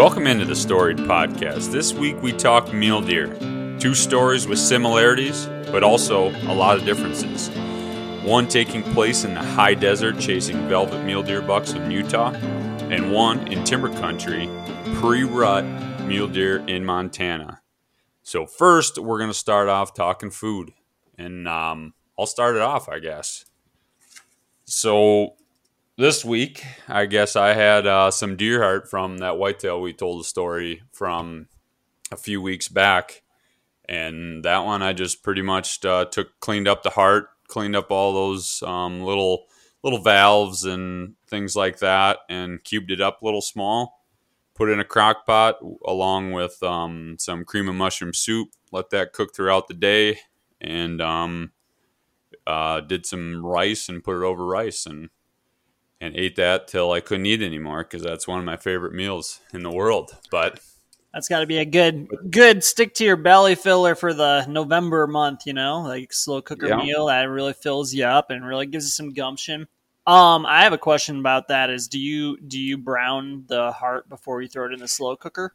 Welcome into the Storied Podcast. This week we talk mule deer. Two stories with similarities, but also a lot of differences. One taking place in the high desert chasing velvet mule deer bucks in Utah, and one in timber country, pre rut mule deer in Montana. So, first, we're going to start off talking food. And um, I'll start it off, I guess. So, this week, I guess I had uh, some deer heart from that whitetail we told the story from a few weeks back, and that one I just pretty much uh, took cleaned up the heart, cleaned up all those um, little little valves and things like that, and cubed it up a little small. Put in a crock pot along with um, some cream of mushroom soup. Let that cook throughout the day, and um, uh, did some rice and put it over rice and and ate that till I couldn't eat anymore because that's one of my favorite meals in the world. But that's got to be a good, good stick to your belly filler for the November month. You know, like slow cooker yeah. meal that really fills you up and really gives you some gumption. Um, I have a question about that. Is do you do you brown the heart before you throw it in the slow cooker?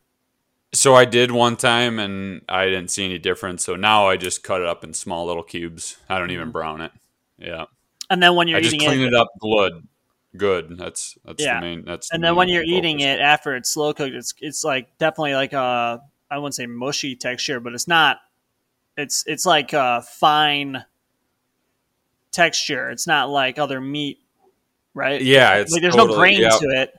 So I did one time and I didn't see any difference. So now I just cut it up in small little cubes. I don't even mm-hmm. brown it. Yeah. And then when you're I just clean it, it up good good. That's that's yeah. the main. That's and the then when you're focus. eating it after it's slow cooked, it's it's like definitely like a I wouldn't say mushy texture, but it's not. It's it's like a fine texture. It's not like other meat, right? Yeah, it's like there's totally, no grain yeah. to it.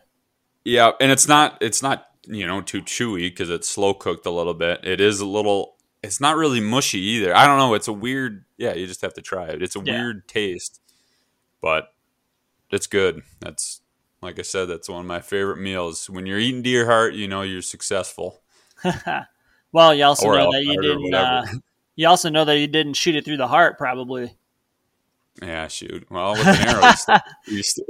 Yeah, and it's not it's not you know too chewy because it's slow cooked a little bit. It is a little. It's not really mushy either. I don't know. It's a weird. Yeah, you just have to try it. It's a yeah. weird taste, but it's good. That's like I said, that's one of my favorite meals. When you're eating deer heart, you know you're successful. well, you also or know that you didn't. Uh, you also know that you didn't shoot it through the heart, probably. Yeah, shoot. Well, with an arrow, you still,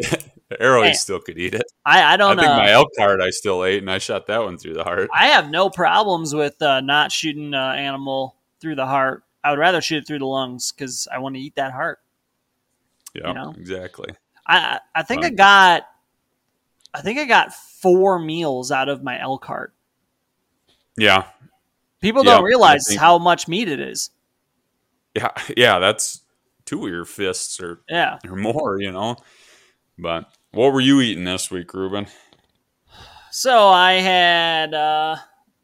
arrow, you still could eat it. I, I don't. I think uh, my elk heart I still ate, and I shot that one through the heart. I have no problems with uh, not shooting an animal through the heart. I would rather shoot it through the lungs because I want to eat that heart. Yeah, you know? exactly. I I think I got I think I got four meals out of my elk heart. Yeah. People don't realize think, how much meat it is. Yeah, yeah, that's two of your fists or yeah or more, you know. But what were you eating this week, Ruben? So I had uh,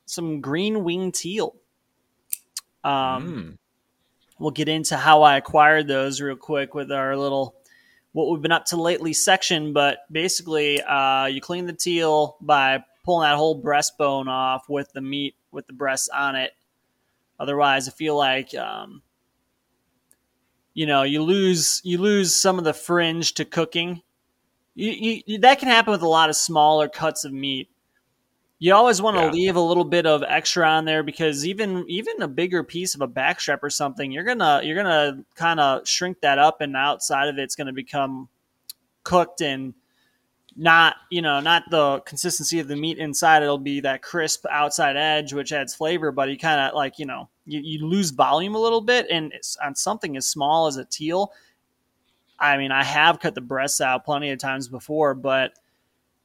some green wing teal. Um, mm. We'll get into how I acquired those real quick with our little what we've been up to lately section, but basically, uh, you clean the teal by pulling that whole breastbone off with the meat with the breasts on it. Otherwise, I feel like um, you know you lose you lose some of the fringe to cooking. You, you, that can happen with a lot of smaller cuts of meat you always want to yeah. leave a little bit of extra on there because even even a bigger piece of a backstrap or something, you're gonna you're gonna kind of shrink that up, and outside of it's gonna become cooked and not you know not the consistency of the meat inside. It'll be that crisp outside edge, which adds flavor, but you kind of like you know you, you lose volume a little bit, and on something as small as a teal. I mean, I have cut the breasts out plenty of times before, but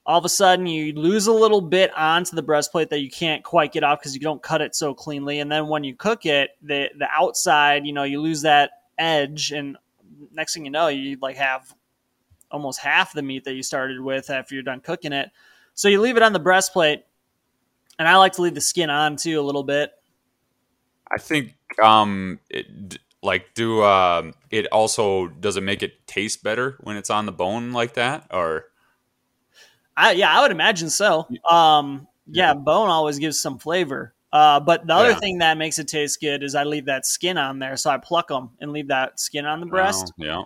all of a sudden you lose a little bit onto the breastplate that you can't quite get off because you don't cut it so cleanly. And then when you cook it the the outside you know you lose that edge and next thing you know you like have almost half the meat that you started with after you're done cooking it. So you leave it on the breastplate and i like to leave the skin on too a little bit. I think um it, like do um it also does it make it taste better when it's on the bone like that or I, yeah, I would imagine so. Um, yeah, bone always gives some flavor. Uh, but the other yeah. thing that makes it taste good is I leave that skin on there, so I pluck them and leave that skin on the breast. Oh, yeah,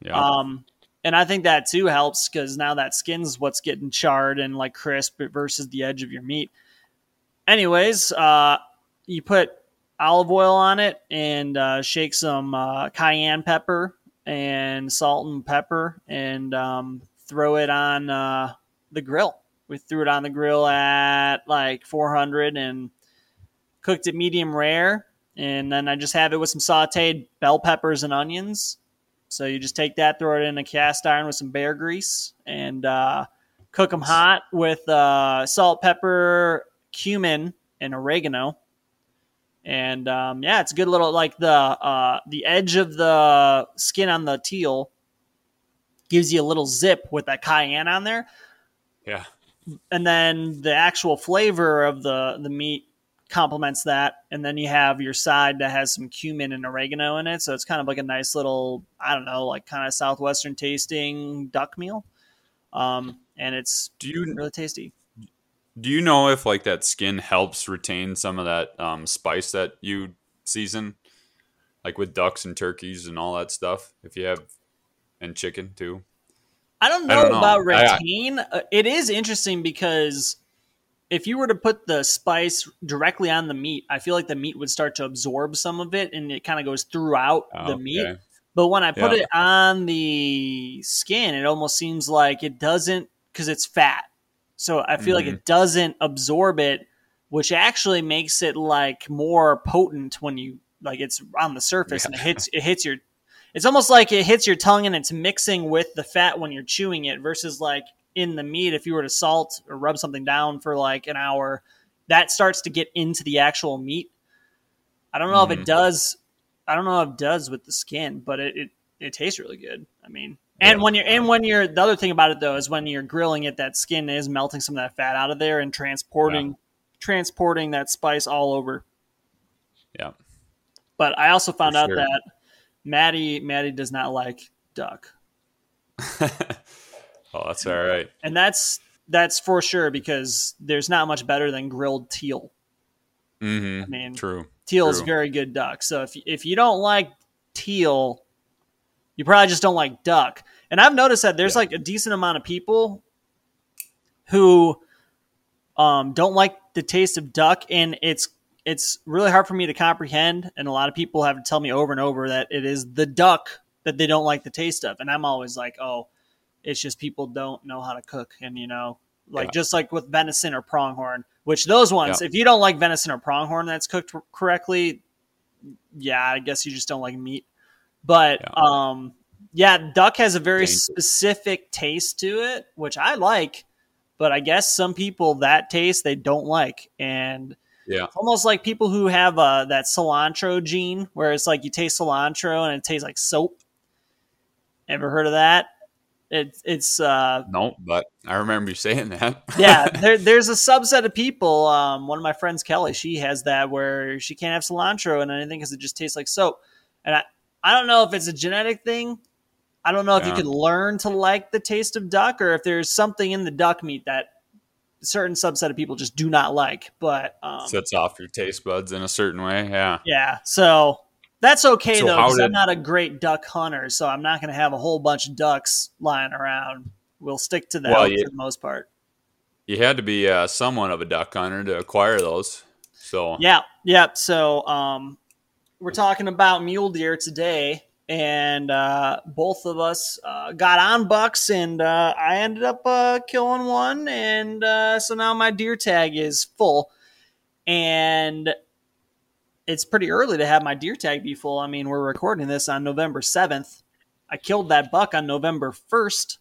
yeah. Um, and I think that too helps because now that skin's what's getting charred and like crisp versus the edge of your meat. Anyways, uh, you put olive oil on it and uh, shake some uh, cayenne pepper and salt and pepper and um, throw it on uh, the grill. We threw it on the grill at like 400 and cooked it medium rare. And then I just have it with some sauteed bell peppers and onions. So you just take that, throw it in a cast iron with some bear grease, and uh, Cook them hot with uh, salt, pepper, cumin, and oregano. And um, yeah, it's a good little like the uh, the edge of the skin on the teal gives you a little zip with that cayenne on there. Yeah. And then the actual flavor of the the meat complements that. And then you have your side that has some cumin and oregano in it. So it's kind of like a nice little, I don't know, like kind of southwestern tasting duck meal. Um, and it's do you really tasty. Do you know if like that skin helps retain some of that um, spice that you season, like with ducks and turkeys and all that stuff? If you have and chicken too. I don't know, I don't know. about retain. I, I, it is interesting because if you were to put the spice directly on the meat, I feel like the meat would start to absorb some of it, and it kind of goes throughout oh, the meat. Okay. But when I put yeah. it on the skin, it almost seems like it doesn't because it's fat. So I feel mm-hmm. like it doesn't absorb it, which actually makes it like more potent when you like it's on the surface yeah. and it hits it hits your it's almost like it hits your tongue and it's mixing with the fat when you're chewing it versus like in the meat if you were to salt or rub something down for like an hour that starts to get into the actual meat i don't know mm-hmm. if it mm-hmm. does i don't know if it does with the skin but it, it, it tastes really good i mean and when you're and when you're the other thing about it though is when you're grilling it, that skin is melting some of that fat out of there and transporting yeah. transporting that spice all over. Yeah. But I also found For out sure. that Maddie Maddie does not like duck. oh, that's all right. And that's that's for sure because there's not much better than grilled teal. Mm-hmm. I mean, true. Teal true. is very good duck. So if if you don't like teal, you probably just don't like duck. And I've noticed that there's yeah. like a decent amount of people who um, don't like the taste of duck, and it's it's really hard for me to comprehend. And a lot of people have to tell me over and over that it is the duck that they don't like the taste of, and I'm always like, oh, it's just people don't know how to cook, and you know, like yeah. just like with venison or pronghorn, which those ones, yeah. if you don't like venison or pronghorn that's cooked correctly, yeah, I guess you just don't like meat. But yeah. um, yeah, duck has a very Dangerous. specific taste to it, which I like. But I guess some people that taste they don't like, and yeah, almost like people who have uh, that cilantro gene, where it's like you taste cilantro and it tastes like soap. Ever heard of that? It, it's uh, no, but I remember you saying that. yeah, there, there's a subset of people. Um, one of my friends, Kelly, she has that where she can't have cilantro and anything because it just tastes like soap. And I, I don't know if it's a genetic thing. I don't know if yeah. you can learn to like the taste of duck or if there's something in the duck meat that certain subset of people just do not like. But um, sets off your taste buds in a certain way. Yeah. Yeah. So that's okay so though, because did... I'm not a great duck hunter, so I'm not going to have a whole bunch of ducks lying around. We'll stick to that well, you, for the most part. You had to be uh, somewhat of a duck hunter to acquire those. So yeah, yeah. So um, we're talking about mule deer today, and uh, both of us uh, got on bucks, and uh, I ended up uh, killing one, and uh, so now my deer tag is full, and it's pretty early to have my deer tag be full. I mean, we're recording this on November seventh. I killed that buck on November first.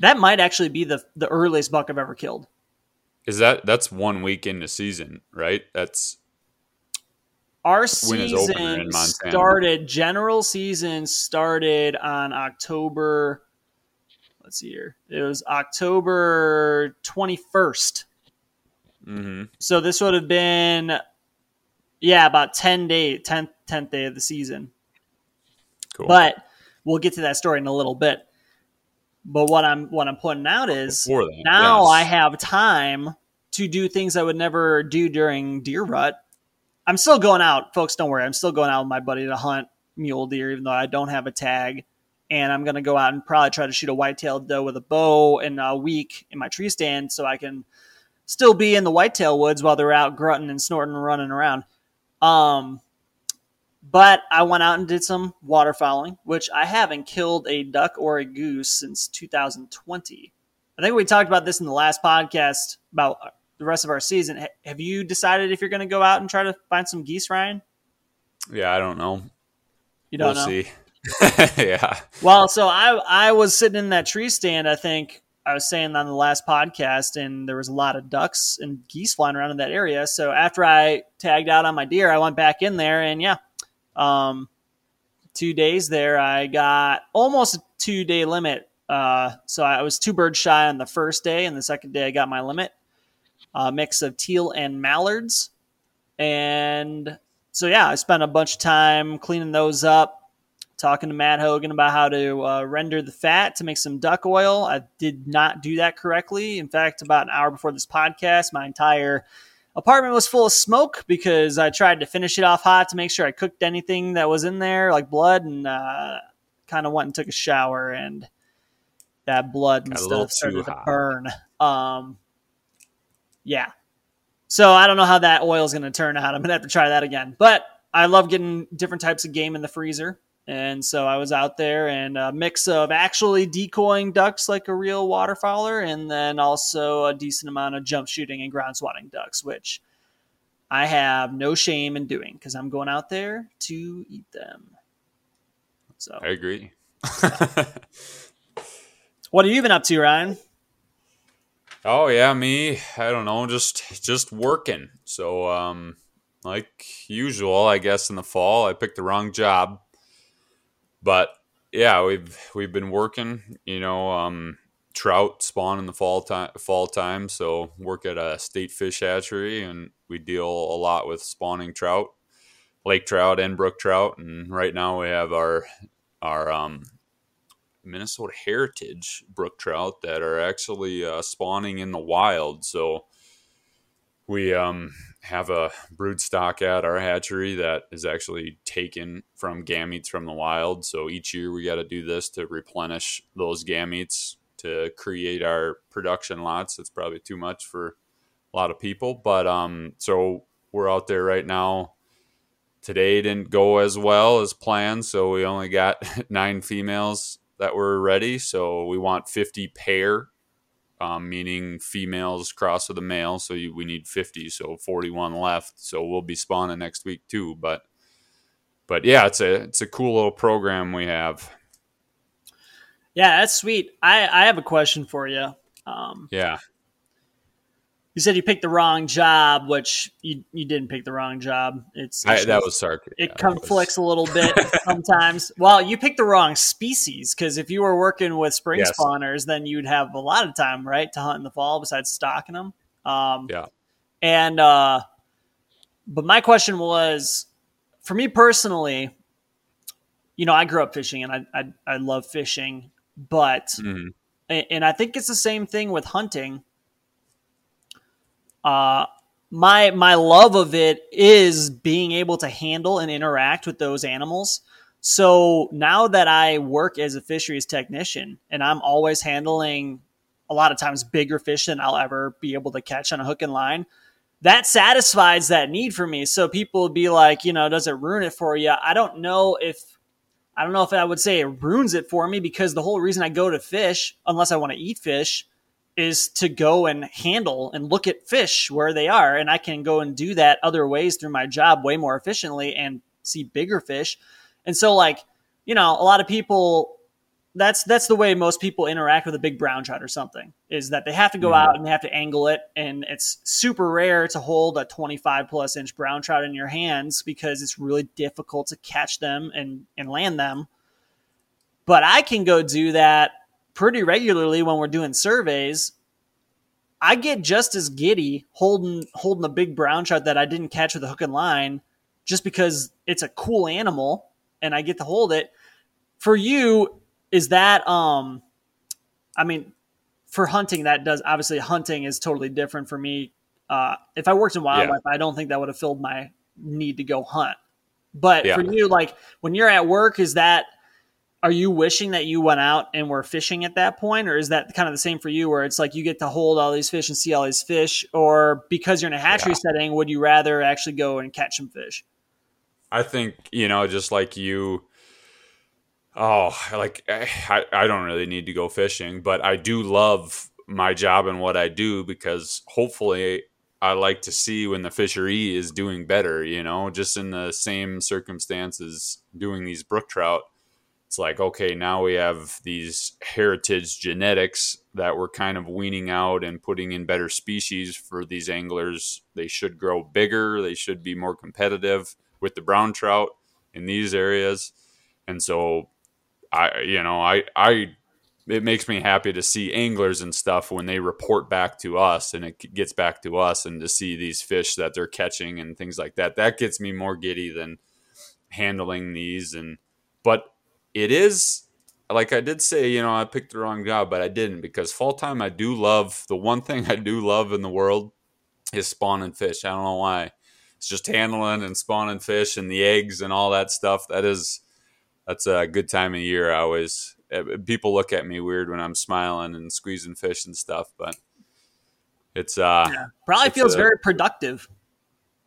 That might actually be the the earliest buck I've ever killed. Is that that's one week into season, right? That's our season started. General season started on October. Let's see here. It was October twenty first. mm mm-hmm. So this would have been, yeah, about ten day, 10th, 10th day of the season. Cool. But we'll get to that story in a little bit. But what I'm what I'm pointing out is that, now yes. I have time to do things I would never do during deer rut I'm still going out, folks. Don't worry. I'm still going out with my buddy to hunt mule deer, even though I don't have a tag. And I'm gonna go out and probably try to shoot a white-tailed doe with a bow in a week in my tree stand, so I can still be in the whitetail woods while they're out grunting and snorting and running around. Um, but I went out and did some waterfowling, which I haven't killed a duck or a goose since 2020. I think we talked about this in the last podcast about the rest of our season. have you decided if you're going to go out and try to find some geese, Ryan? Yeah, I don't know. You don't we'll know. See. yeah. Well, so I I was sitting in that tree stand. I think I was saying on the last podcast, and there was a lot of ducks and geese flying around in that area. So after I tagged out on my deer, I went back in there, and yeah, um, two days there, I got almost a two day limit. Uh, so I was two birds shy on the first day, and the second day I got my limit. A mix of teal and mallards, and so yeah, I spent a bunch of time cleaning those up, talking to Matt Hogan about how to uh, render the fat to make some duck oil. I did not do that correctly. In fact, about an hour before this podcast, my entire apartment was full of smoke because I tried to finish it off hot to make sure I cooked anything that was in there, like blood, and uh, kind of went and took a shower, and that blood and Got stuff started to burn. Um, yeah. So I don't know how that oil is going to turn out. I'm going to have to try that again. But I love getting different types of game in the freezer. And so I was out there and a mix of actually decoying ducks like a real waterfowler and then also a decent amount of jump shooting and ground swatting ducks, which I have no shame in doing because I'm going out there to eat them. So, I agree. what have you been up to, Ryan? Oh yeah, me. I don't know, just just working. So um like usual, I guess in the fall I picked the wrong job. But yeah, we've we've been working, you know, um trout spawn in the fall time fall time, so work at a state fish hatchery and we deal a lot with spawning trout, lake trout and brook trout and right now we have our our um Minnesota heritage brook trout that are actually uh, spawning in the wild. So we um, have a brood stock at our hatchery that is actually taken from gametes from the wild. So each year we got to do this to replenish those gametes to create our production lots. It's probably too much for a lot of people, but um, so we're out there right now. Today didn't go as well as planned, so we only got nine females that were ready. So we want 50 pair, um, meaning females cross with the male. So you, we need 50, so 41 left. So we'll be spawning next week too. But but yeah, it's a it's a cool little program we have. Yeah, that's sweet. I, I have a question for you. Um, Yeah, you said you picked the wrong job, which you, you didn't pick the wrong job. It's I, that was sarcastic. it Yeah, conflicts a little bit sometimes. Well, you picked the wrong species because if you were working with spring Yes. spawners, then you'd have a lot of time, right, to hunt in the fall besides stocking them. Um, Yeah. And uh, but my question was, for me personally, you know, I grew up fishing and I I, I love fishing, but Mhm. and and I think it's the same thing with hunting. Uh, my my love of it is being able to handle and interact with those animals. So now that I work as a fisheries technician and I'm always handling a lot of times bigger fish than I'll ever be able to catch on a hook and line, that satisfies that need for me. So people would be like, you know, does it ruin it for you? I don't know if I don't know if I would say it ruins it for me because the whole reason I go to fish, unless I want to eat fish, is to go and handle and look at fish where they are. And I can go and do that other ways through my job way more efficiently and see bigger fish. And so, like, you know, a lot of people that's that's the way most people interact with a big brown trout or something is that they have to go Mhm. out and they have to angle it and it's super rare to hold a 25 plus inch brown trout in your hands because it's really difficult to catch them and and land them but i can go do that pretty regularly when we're doing surveys i get just as giddy holding holding a big brown trout that i didn't catch with a hook and line just because it's a cool animal and i get to hold it. For you is that um i mean for hunting that does obviously hunting is totally different for me. Uh if i worked in wildlife i don't think that would have filled my need to go hunt. But Yeah. for you like when you're at work is that are you wishing that you went out and were fishing at that point or is that kind of the same for you where it's like you get to hold all these fish and see all these fish or because you're in a hatchery Yeah. setting would you rather actually go and catch some fish I think you know, just like you. Oh, like eh, I, I don't really need to go fishing, but I do love my job and what I do because hopefully I like to see when the fishery is doing better. You know, just in the same circumstances, doing these brook trout. It's like okay now we have these heritage genetics that we're kind of weaning out and putting in better species for these anglers. They should grow bigger. They should be more competitive with the brown trout in these areas. And so i you know i i it makes me happy to see anglers and stuff when they report back to us and it gets back to us and to see these fish that they're catching and things like that. That gets me more giddy than handling these and but it is like I did say, you know, I picked the wrong job, but I didn't because fall time I do love the one thing I do love in the world is spawning fish. I don't know why. It's just handling and spawning fish and the eggs and all that stuff. That is that's a good time of year. I always eh, people look at me weird when I'm smiling and squeezing fish and stuff, but it's uh yeah, probably it's feels a, very productive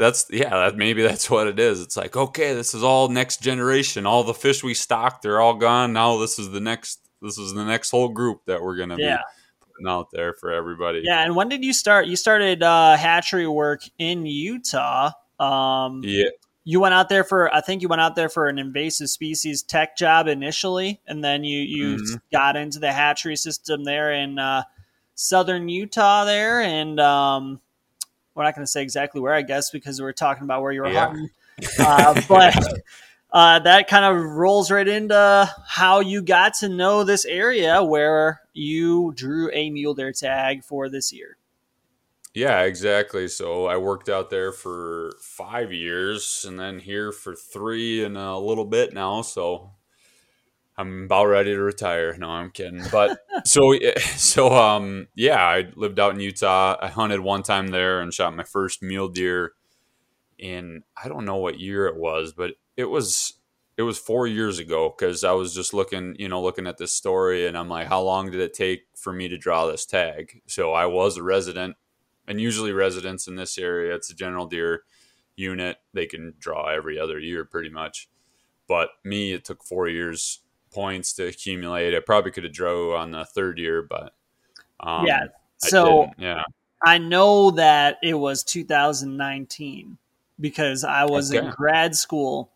that's yeah that, maybe that's what it is. It's like okay this is all next generation. All the fish we stocked they're all gone. Now this is the next this is the next whole group that we're gonna yeah. be putting out there for everybody. Yeah and when did you start you started uh, hatchery work in utah? Um, yeah. you went out there for i think you went out there for an invasive species tech job initially and then you you mm-hmm. got into the hatchery system there in uh, southern utah there and um, we're not going to say exactly where, I guess, because we're talking about where you were yeah. hunting. Uh, but uh, that kind of rolls right into how you got to know this area where you drew a mule deer tag for this year. Yeah, exactly. So I worked out there for five years and then here for three and a little bit now. So I'm about ready to retire. No, I'm kidding. But so so um yeah, I lived out in Utah. I hunted one time there and shot my first mule deer in I don't know what year it was, but it was it was 4 years ago cuz I was just looking, you know, looking at this story and I'm like how long did it take for me to draw this tag? So I was a resident and usually residents in this area, it's a general deer unit. They can draw every other year pretty much. But me, it took 4 years points to accumulate. I probably could have drove on the third year, but um, yeah. So yeah, I know that it was 2019 because I was okay. in grad school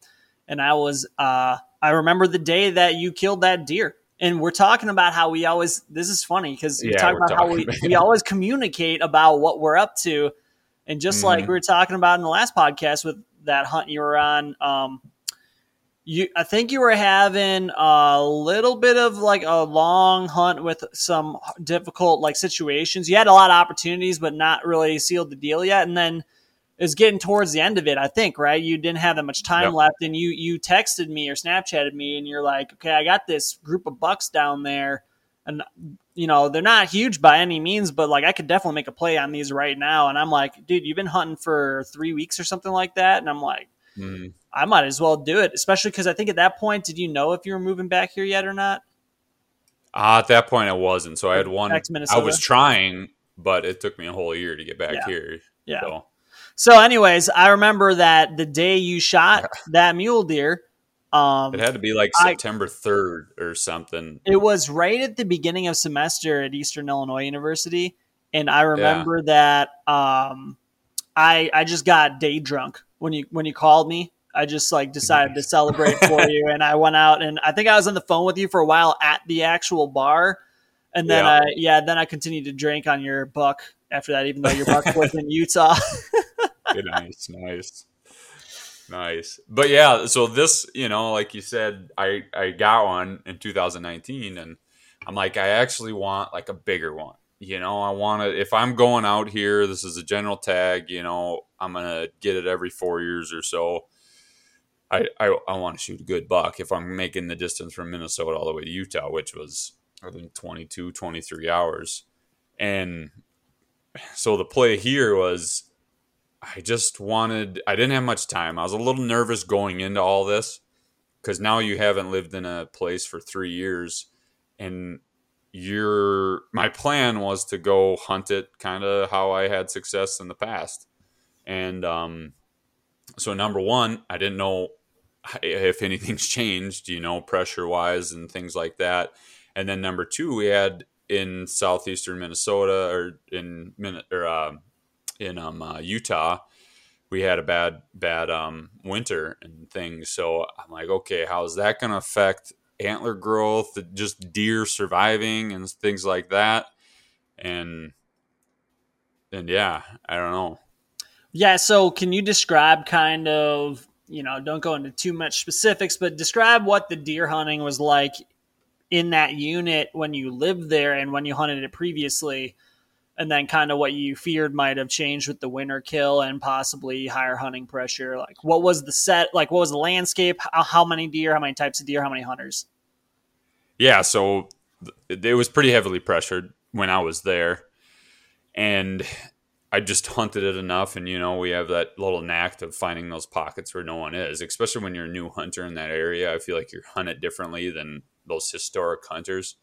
and I was uh, I remember the day that you killed that deer. And we're talking about how we always this is funny because we yeah, talk about how we, we always communicate about what we're up to. And just mm-hmm. like we were talking about in the last podcast with that hunt you were on, um, you I think you were having a little bit of like a long hunt with some difficult like situations. You had a lot of opportunities, but not really sealed the deal yet. And then it's getting towards the end of it, I think, right? You didn't have that much time yep. left, and you you texted me or Snapchatted me, and you're like, okay, I got this group of bucks down there, and you know they're not huge by any means, but like I could definitely make a play on these right now. And I'm like, dude, you've been hunting for three weeks or something like that, and I'm like. Mm I might as well do it, especially because I think at that point, did you know if you were moving back here yet or not? Uh, at that point, I wasn't. So I had one. I was trying, but it took me a whole year to get back yeah. here. Yeah. So. so. anyways, I remember that the day you shot that mule deer. Um, it had to be like September third or something. It was right at the beginning of semester at Eastern Illinois University, and I remember yeah. that um, I I just got day drunk when you when you called me I just like decided to celebrate for you, and I went out and I think I was on the phone with you for a while at the actual bar, and then yeah. I yeah then I continued to drink on your buck after that, even though your buck was in Utah. nice, nice, nice. But yeah, so this you know, like you said, I I got one in 2019, and I'm like, I actually want like a bigger one. You know, I want to. If I'm going out here, this is a general tag. You know, I'm gonna get it every four years or so I, I, I want to shoot a good buck if I'm making the distance from Minnesota all the way to Utah, which was I think 22, 23 hours. And so the play here was I just wanted, I didn't have much time. I was a little nervous going into all this because now you haven't lived in a place for three years. And your my plan was to go hunt it kind of how I had success in the past. And um, so number one, I didn't know if anything's changed, you know, pressure wise and things like that. And then number two, we had in southeastern Minnesota or in or uh, in um, uh, Utah, we had a bad bad um, winter and things. So I'm like, okay, how is that going to affect antler growth, just deer surviving and things like that. And and yeah, I don't know. Yeah, so can you describe kind of, you know, don't go into too much specifics, but describe what the deer hunting was like in that unit when you lived there and when you hunted it previously and then kind of what you feared might have changed with the winter kill and possibly higher hunting pressure like what was the set like what was the landscape? How, many deer how many types of deer how many hunters? Yeah so it was pretty heavily pressured when i was there and i just hunted it enough and you know we have that little knack of finding those pockets where no one is especially when you're a new hunter in that area i feel like you hunt it differently than those historic hunters.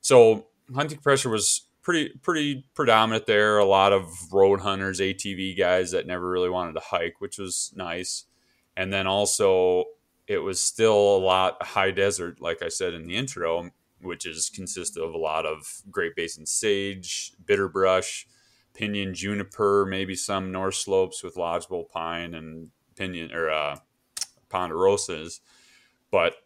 So hunting pressure was pretty pretty predominant there. A lot of road hunters, ATV guys that never really wanted to hike, which was nice. And then also it was still a lot high desert, like I said in the intro, which is consist of a lot of Great Basin sage, bitter brush, pinyon juniper, maybe some north slopes with lodgepole pine and pinyon or uh, ponderosas. But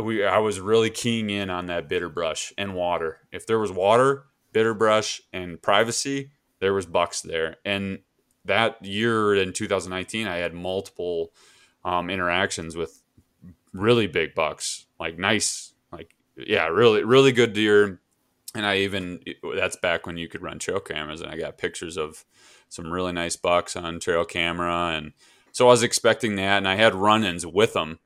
we I was really keying in on that bitter brush and water. If there was water, bitter brush, and privacy, there was bucks there. And that year in 2019, I had multiple um, interactions with really big bucks, like nice, like yeah, really really good deer. And I even that's back when you could run trail cameras, and I got pictures of some really nice bucks on trail camera, and so I was expecting that, and I had run-ins with them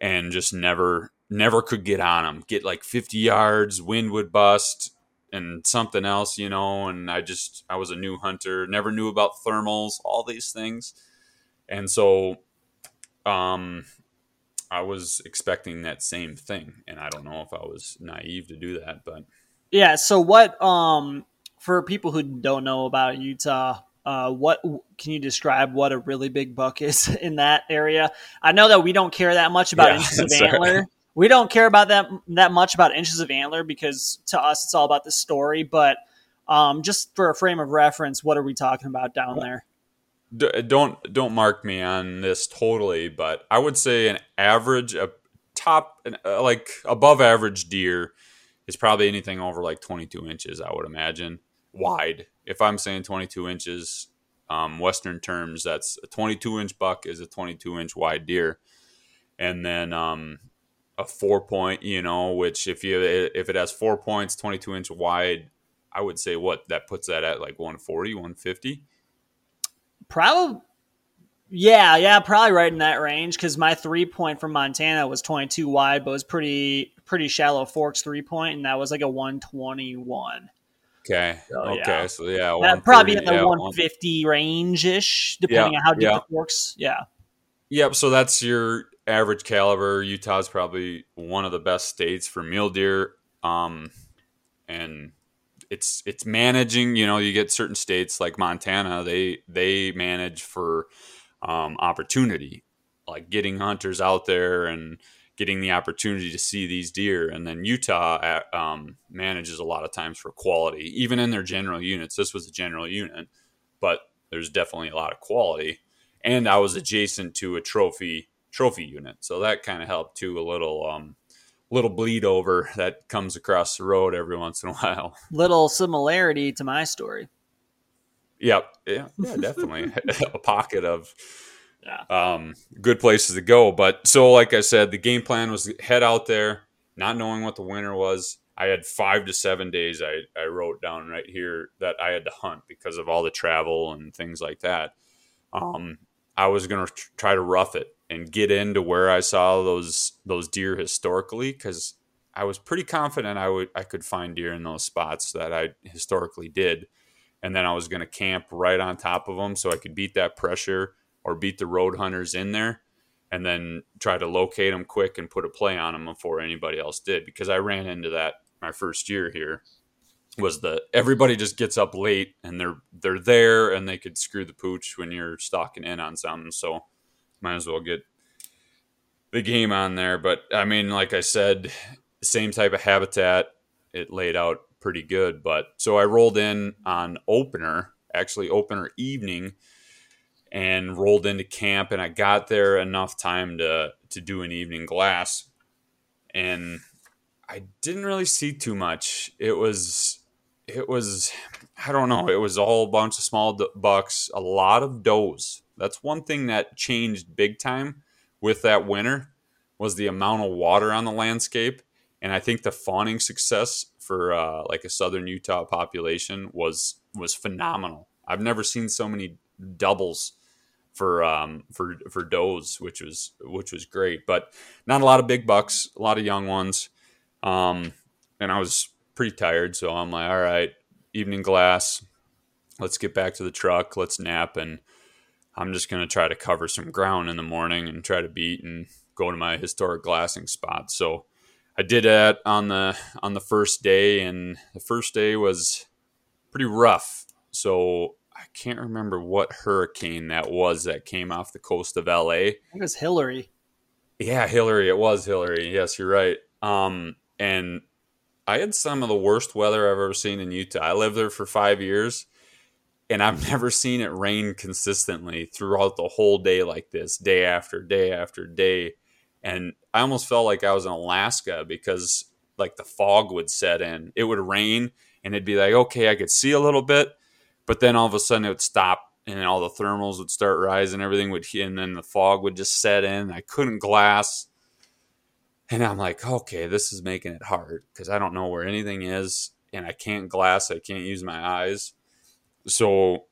and just never never could get on them. Get like 50 yards, wind would bust, and something else, you know. And I just I was a new hunter, never knew about thermals, all these things, and so um, I was expecting that same thing, and I don't know if I was naive to do that, but yeah. So what um for people who don't know about Utah, uh, what can you describe what a really big buck is in that area? I know that we don't care that much about yeah, inches of antler. We don't care about that that much about inches of antler because to us it's all about the story. But um, just for a frame of reference, what are we talking about down there? don't don't mark me on this totally, but I would say an average, a top, uh, like above average deer is probably anything over like 22 inches. I would imagine wide. If I'm saying 22 inches, um, Western terms, that's a 22 inch buck is a 22 inch wide deer, and then um, a four point, you know, which if you if it has four points, 22 inch wide, I would say what that puts that at like 140, 150. Probably, yeah, yeah, probably right in that range because my three point from Montana was 22 wide, but was pretty pretty shallow forks three point, and that was like a 121. Okay. So, okay. Yeah. So yeah, probably in the yeah, 150 range ish, depending yeah, on how deep yeah. the forks. Yeah. Yep. So that's your average caliber. Utah's probably one of the best states for mule deer. Um, and it's it's managing. You know, you get certain states like Montana. They they manage for um, opportunity, like getting hunters out there and getting the opportunity to see these deer. And then Utah uh, um, manages a lot of times for quality, even in their general units. This was a general unit, but there's definitely a lot of quality. And I was adjacent to a trophy trophy unit. So that kind of helped too a little um little bleed over that comes across the road every once in a while. Little similarity to my story. Yep. Yeah, yeah, definitely. a pocket of yeah. um good places to go. But so like I said, the game plan was head out there, not knowing what the winter was. I had five to seven days I, I wrote down right here that I had to hunt because of all the travel and things like that. Um, I was going to try to rough it and get into where I saw those those deer historically because I was pretty confident I would I could find deer in those spots that I historically did, and then I was going to camp right on top of them so I could beat that pressure or beat the road hunters in there, and then try to locate them quick and put a play on them before anybody else did because I ran into that my first year here was the everybody just gets up late and they're they're there and they could screw the pooch when you're stalking in on something so might as well get the game on there. But I mean, like I said, same type of habitat. It laid out pretty good. But so I rolled in on opener, actually opener evening, and rolled into camp. And I got there enough time to to do an evening glass. and I didn't really see too much. It was it was I don't know. It was a whole bunch of small bucks, a lot of does. That's one thing that changed big time with that winter was the amount of water on the landscape, and I think the fawning success for uh, like a southern Utah population was was phenomenal. I've never seen so many doubles for um, for for does, which was which was great. But not a lot of big bucks, a lot of young ones. Um, and I was pretty tired, so I'm like, all right, evening glass. Let's get back to the truck. Let's nap, and I'm just gonna try to cover some ground in the morning and try to beat and go to my historic glassing spot. So I did that on the on the first day, and the first day was pretty rough. So I can't remember what hurricane that was that came off the coast of LA. It was Hilary. Yeah, Hilary. It was Hilary. Yes, you're right. Um, and I had some of the worst weather I've ever seen in Utah. I lived there for five years, and I've never seen it rain consistently throughout the whole day like this, day after day after day. And I almost felt like I was in Alaska because like the fog would set in. It would rain, and it'd be like, okay, I could see a little bit but then all of a sudden it would stop and all the thermals would start rising, everything would and then the fog would just set in. I couldn't glass. And I'm like, okay, this is making it hard because I don't know where anything is and I can't glass. I can't use my eyes. So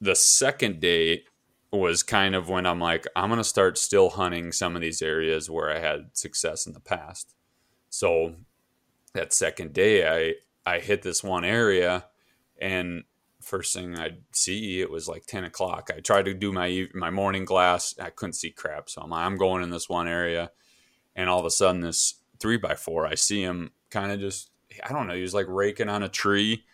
the second day was kind of when I'm like, I'm going to start still hunting some of these areas where I had success in the past. So that second day, I, I hit this one area and first thing I'd see, it was like 10 o'clock. I tried to do my my morning glass. I couldn't see crap. So I'm like, I'm going in this one area. And all of a sudden, this three by four, I see him kind of just, I don't know, he was like raking on a tree.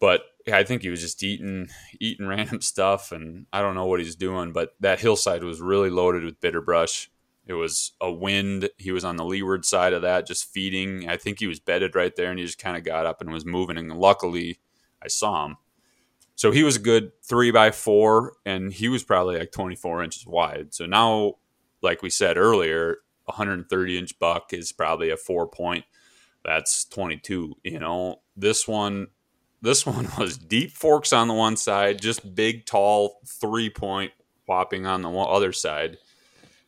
But I think he was just eating eating random stuff. And I don't know what he's doing. But that hillside was really loaded with bitter brush. It was a wind. He was on the leeward side of that, just feeding. I think he was bedded right there, and he just kind of got up and was moving. And luckily, I saw him so he was a good three by four, and he was probably like 24 inches wide. So now, like we said earlier, 130 inch buck is probably a four point. That's 22. You know, this one, this one was deep forks on the one side, just big, tall three point whopping on the other side.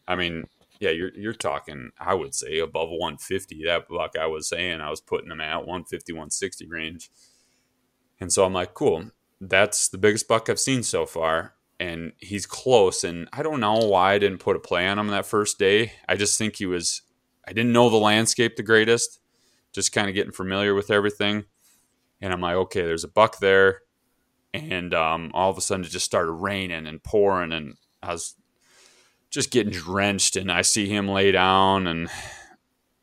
I mean, yeah, you're you're talking. I would say above 150. That buck I was saying, I was putting them at 150, 160 range. And so I'm like, cool that's the biggest buck I've seen so far. And he's close. And I don't know why I didn't put a play on him that first day. I just think he was, I didn't know the landscape the greatest, just kind of getting familiar with everything. And I'm like, okay, there's a buck there. And um, all of a sudden it just started raining and pouring. And I was just getting drenched. And I see him lay down and,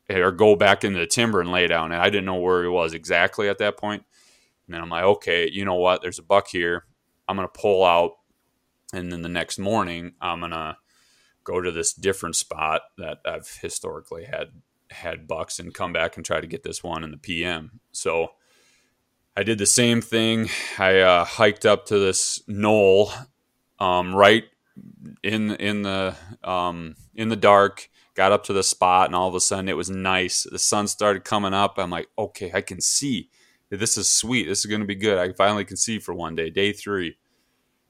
or go back into the timber and lay down. And I didn't know where he was exactly at that point. And then I'm like, okay, you know what? There's a buck here. I'm going to pull out. And then the next morning, I'm going to go to this different spot that I've historically had had bucks and come back and try to get this one in the PM. So I did the same thing. I uh, hiked up to this knoll um, right in in the um, in the dark. Got up to the spot, and all of a sudden it was nice. The sun started coming up. I'm like, okay, I can see this is sweet. This is going to be good. I finally can see for one day, day three.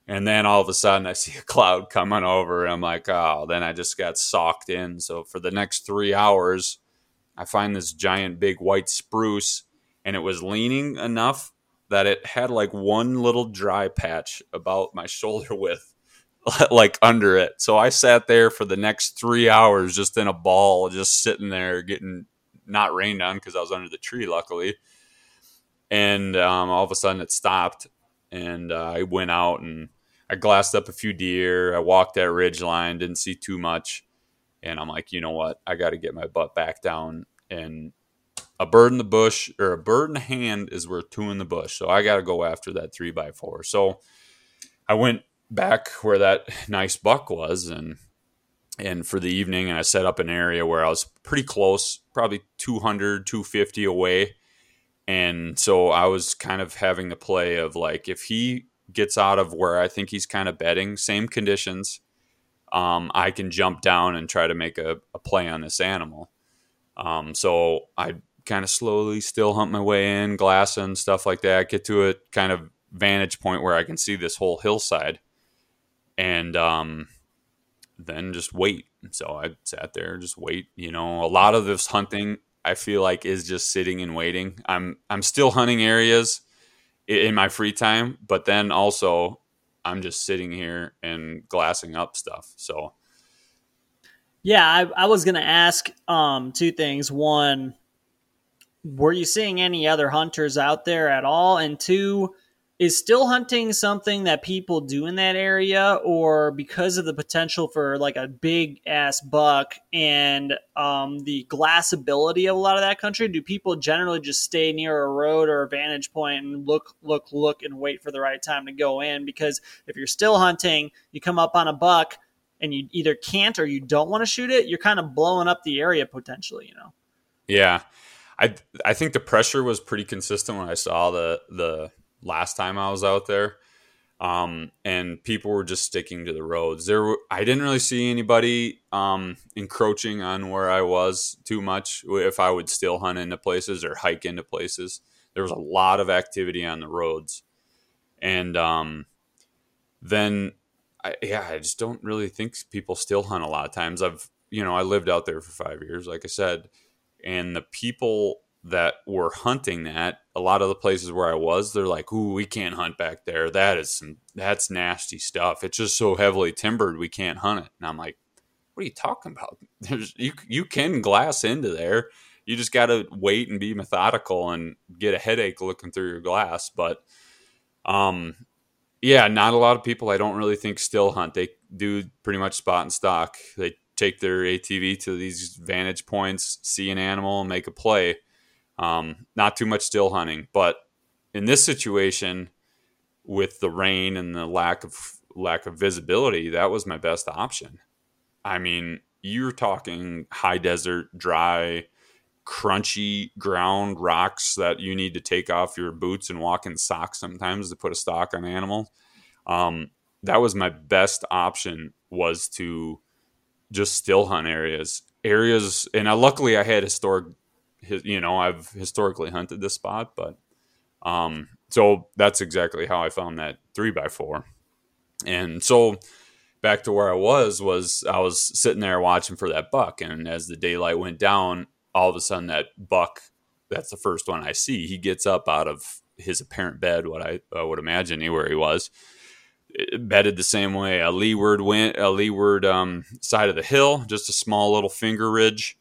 And then all of a sudden, I see a cloud coming over, and I'm like, oh, then I just got socked in. So for the next three hours, I find this giant big white spruce, and it was leaning enough that it had like one little dry patch about my shoulder width, like under it. So I sat there for the next three hours just in a ball, just sitting there getting not rained on because I was under the tree, luckily and um, all of a sudden it stopped and uh, i went out and i glassed up a few deer. I walked that ridge line didn't see too much. And i'm like you know what? I got to get my butt back down. And a bird in the bush or a bird in the hand is worth two in the bush. So i got to go after that three by four. So i went back where that nice buck was and and for the evening and i set up an area where i was pretty close probably 200 250 away and so I was kind of having the play of like, if he gets out of where I think he's kind of betting, same conditions, um, I can jump down and try to make a, a play on this animal. Um, so I kind of slowly still hunt my way in, glassing stuff like that. Get to a kind of vantage point where I can see this whole hillside, and um, then just wait. So I sat there, just wait. You know, a lot of this hunting I feel like is just sitting and waiting. I'm I'm still hunting areas in my free time, but then also I'm just sitting here and glassing up stuff. So yeah, I, I was gonna ask um, two things. One, were you seeing any other hunters out there at all? And two, is still hunting something that people do in that area or because of the potential for like a big ass buck and um, the glassability of a lot of that country do people generally just stay near a road or a vantage point and look look look and wait for the right time to go in? Because if you're still hunting you come up on a buck and you either can't or you don't want to shoot it you're kind of blowing up the area potentially you know? Yeah. I i think the pressure was pretty consistent when i saw the the last time I was out there. Um, and people were just sticking to the roads. There, were, I didn't really see anybody um, encroaching on where I was too much. If I would still hunt into places or hike into places, there was a lot of activity on the roads, and um, then, I, yeah, I just don't really think people still hunt a lot of times. I've, you know, I lived out there for five years, like I said, and the people that were hunting that, a lot of the places where I was, they're like, "Ooh, we can't hunt back there. That is some that's nasty stuff. It's just so heavily timbered, we can't hunt it." And I'm like, "What are you talking about? There's you you can glass into there. You just got to wait and be methodical and get a headache looking through your glass." But um yeah, not a lot of people I don't really think still hunt. They do pretty much spot and stalk. They take their ATV to these vantage points, see an animal, and make a play um, not too much still hunting, but in this situation, with the rain and the lack of lack of visibility, that was my best option. I mean, you're talking high desert, dry, crunchy ground rocks that you need to take off your boots and walk in socks sometimes to put a stock on animal. Um, that was my best option was to just still hunt areas areas and I, luckily i had historic you know, I've historically hunted this spot, but um, so that's exactly how I found that three by four. And so back to where I was was I was sitting there watching for that buck, and as the daylight went down, all of a sudden that buck, that's the first one I see. He gets up out of his apparent bed, what I, I would imagine where he was, bedded the same way, a leeward went a leeward um, side of the hill, just a small little finger ridge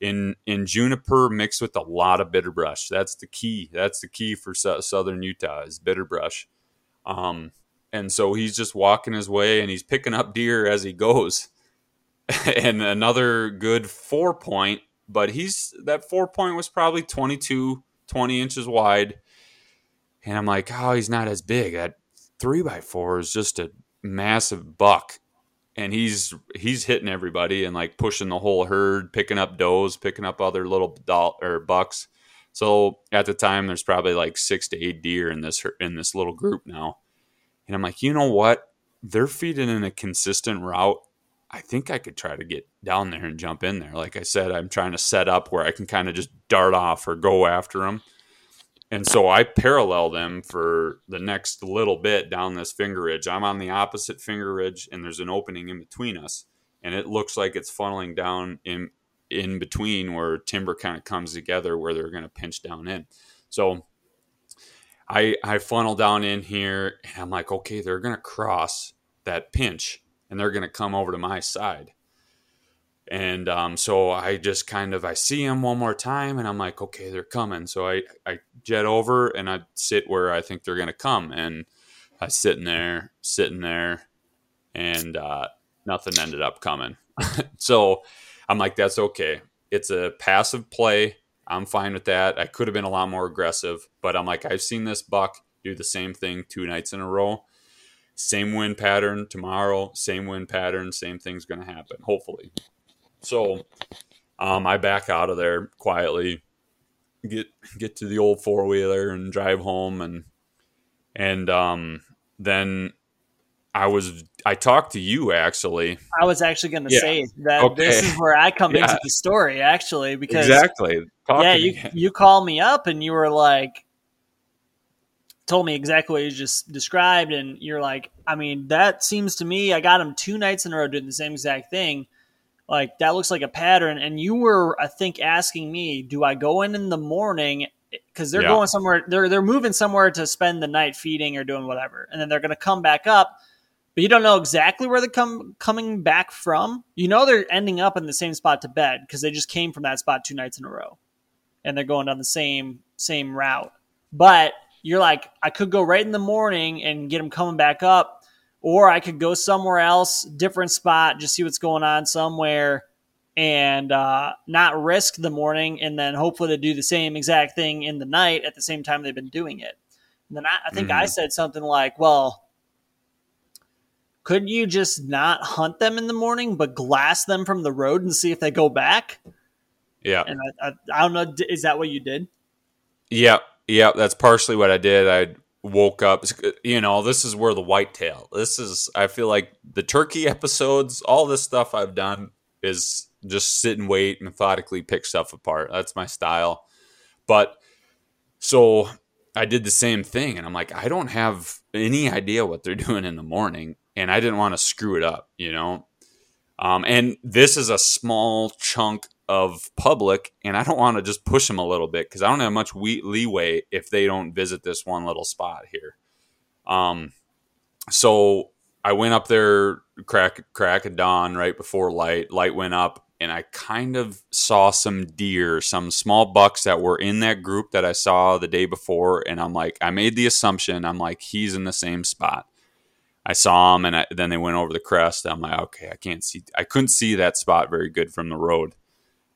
in in juniper mixed with a lot of bitter brush. That's the key. That's the key for southern Utah is bitter brush. Um, and so he's just walking his way and he's picking up deer as he goes. and another good four point, but he's that four point was probably 22, 20 inches wide. And I'm like, oh, he's not as big. That three by four is just a massive buck and he's he's hitting everybody and like pushing the whole herd, picking up does, picking up other little doll or bucks. So at the time, there's probably like six to eight deer in this in this little group now, and I'm like, you know what? They're feeding in a consistent route. I think I could try to get down there and jump in there. Like I said, I'm trying to set up where I can kind of just dart off or go after them. And so I parallel them for the next little bit down this finger ridge. I'm on the opposite finger ridge, and there's an opening in between us, and it looks like it's funneling down in in between where timber kind of comes together where they're going to pinch down in. So I I funnel down in here, and I'm like, okay, they're going to cross that pinch, and they're going to come over to my side. And um, so I just kind of I see him one more time, and I'm like, okay, they're coming. So I I jet over and I sit where I think they're gonna come, and I sitting there, sitting there, and uh, nothing ended up coming. so I'm like, that's okay. It's a passive play. I'm fine with that. I could have been a lot more aggressive, but I'm like, I've seen this buck do the same thing two nights in a row. Same wind pattern tomorrow, same wind pattern, same thing's going to happen, hopefully. So um, I back out of there quietly, get get to the old four wheeler and drive home, and and um, then I was I talked to you actually. I was actually going to yeah. say that okay. this is where I come yeah. into the story actually because exactly. Talk yeah, you you called me up and you were like, told me exactly what you just described, and you're like, I mean, that seems to me I got him two nights in a row doing the same exact thing. Like that looks like a pattern. And you were, I think, asking me, do I go in in the morning because they're yeah. going somewhere, they're they're moving somewhere to spend the night feeding or doing whatever, and then they're going to come back up but you don't know exactly where they're come, coming back from. You know they're ending up in the same spot to bed because they just came from that spot two nights in a row, and they're going down the same same route. But you're like, I could go right in the morning and get them coming back up, or I could go somewhere else, different spot, just see what's going on somewhere, and uh, not risk the morning, and then hopefully to do the same exact thing in the night at the same time they've been doing it. And then I, I think mm-hmm. I said something like, well couldn't you just not hunt them in the morning, but glass them from the road and see if they go back? Yeah. And I, I, I don't know. Is that what you did? Yeah. Yeah. That's partially what I did. I woke up. You know, this is where the whitetail. This is. I feel like the turkey episodes, all this stuff I've done is just sit and wait, methodically pick stuff apart. That's my style. But so I did the same thing, and I'm like, I don't have any idea what they're doing in the morning and I didn't want to screw it up, you know. Um, and this is a small chunk of public, and I don't want to just push them a little bit because I don't have much we- leeway if they don't visit this one little spot here. Um, so I went up there crack crack of dawn right before light. Light went up, and I kind of saw some deer, some small bucks that were in that group that I saw the day before, and I'm like, I made the assumption, I'm like, he's in the same spot. I saw them, and I, then they went over the crest. I'm like, okay, I can't see. I couldn't see that spot very good from the road.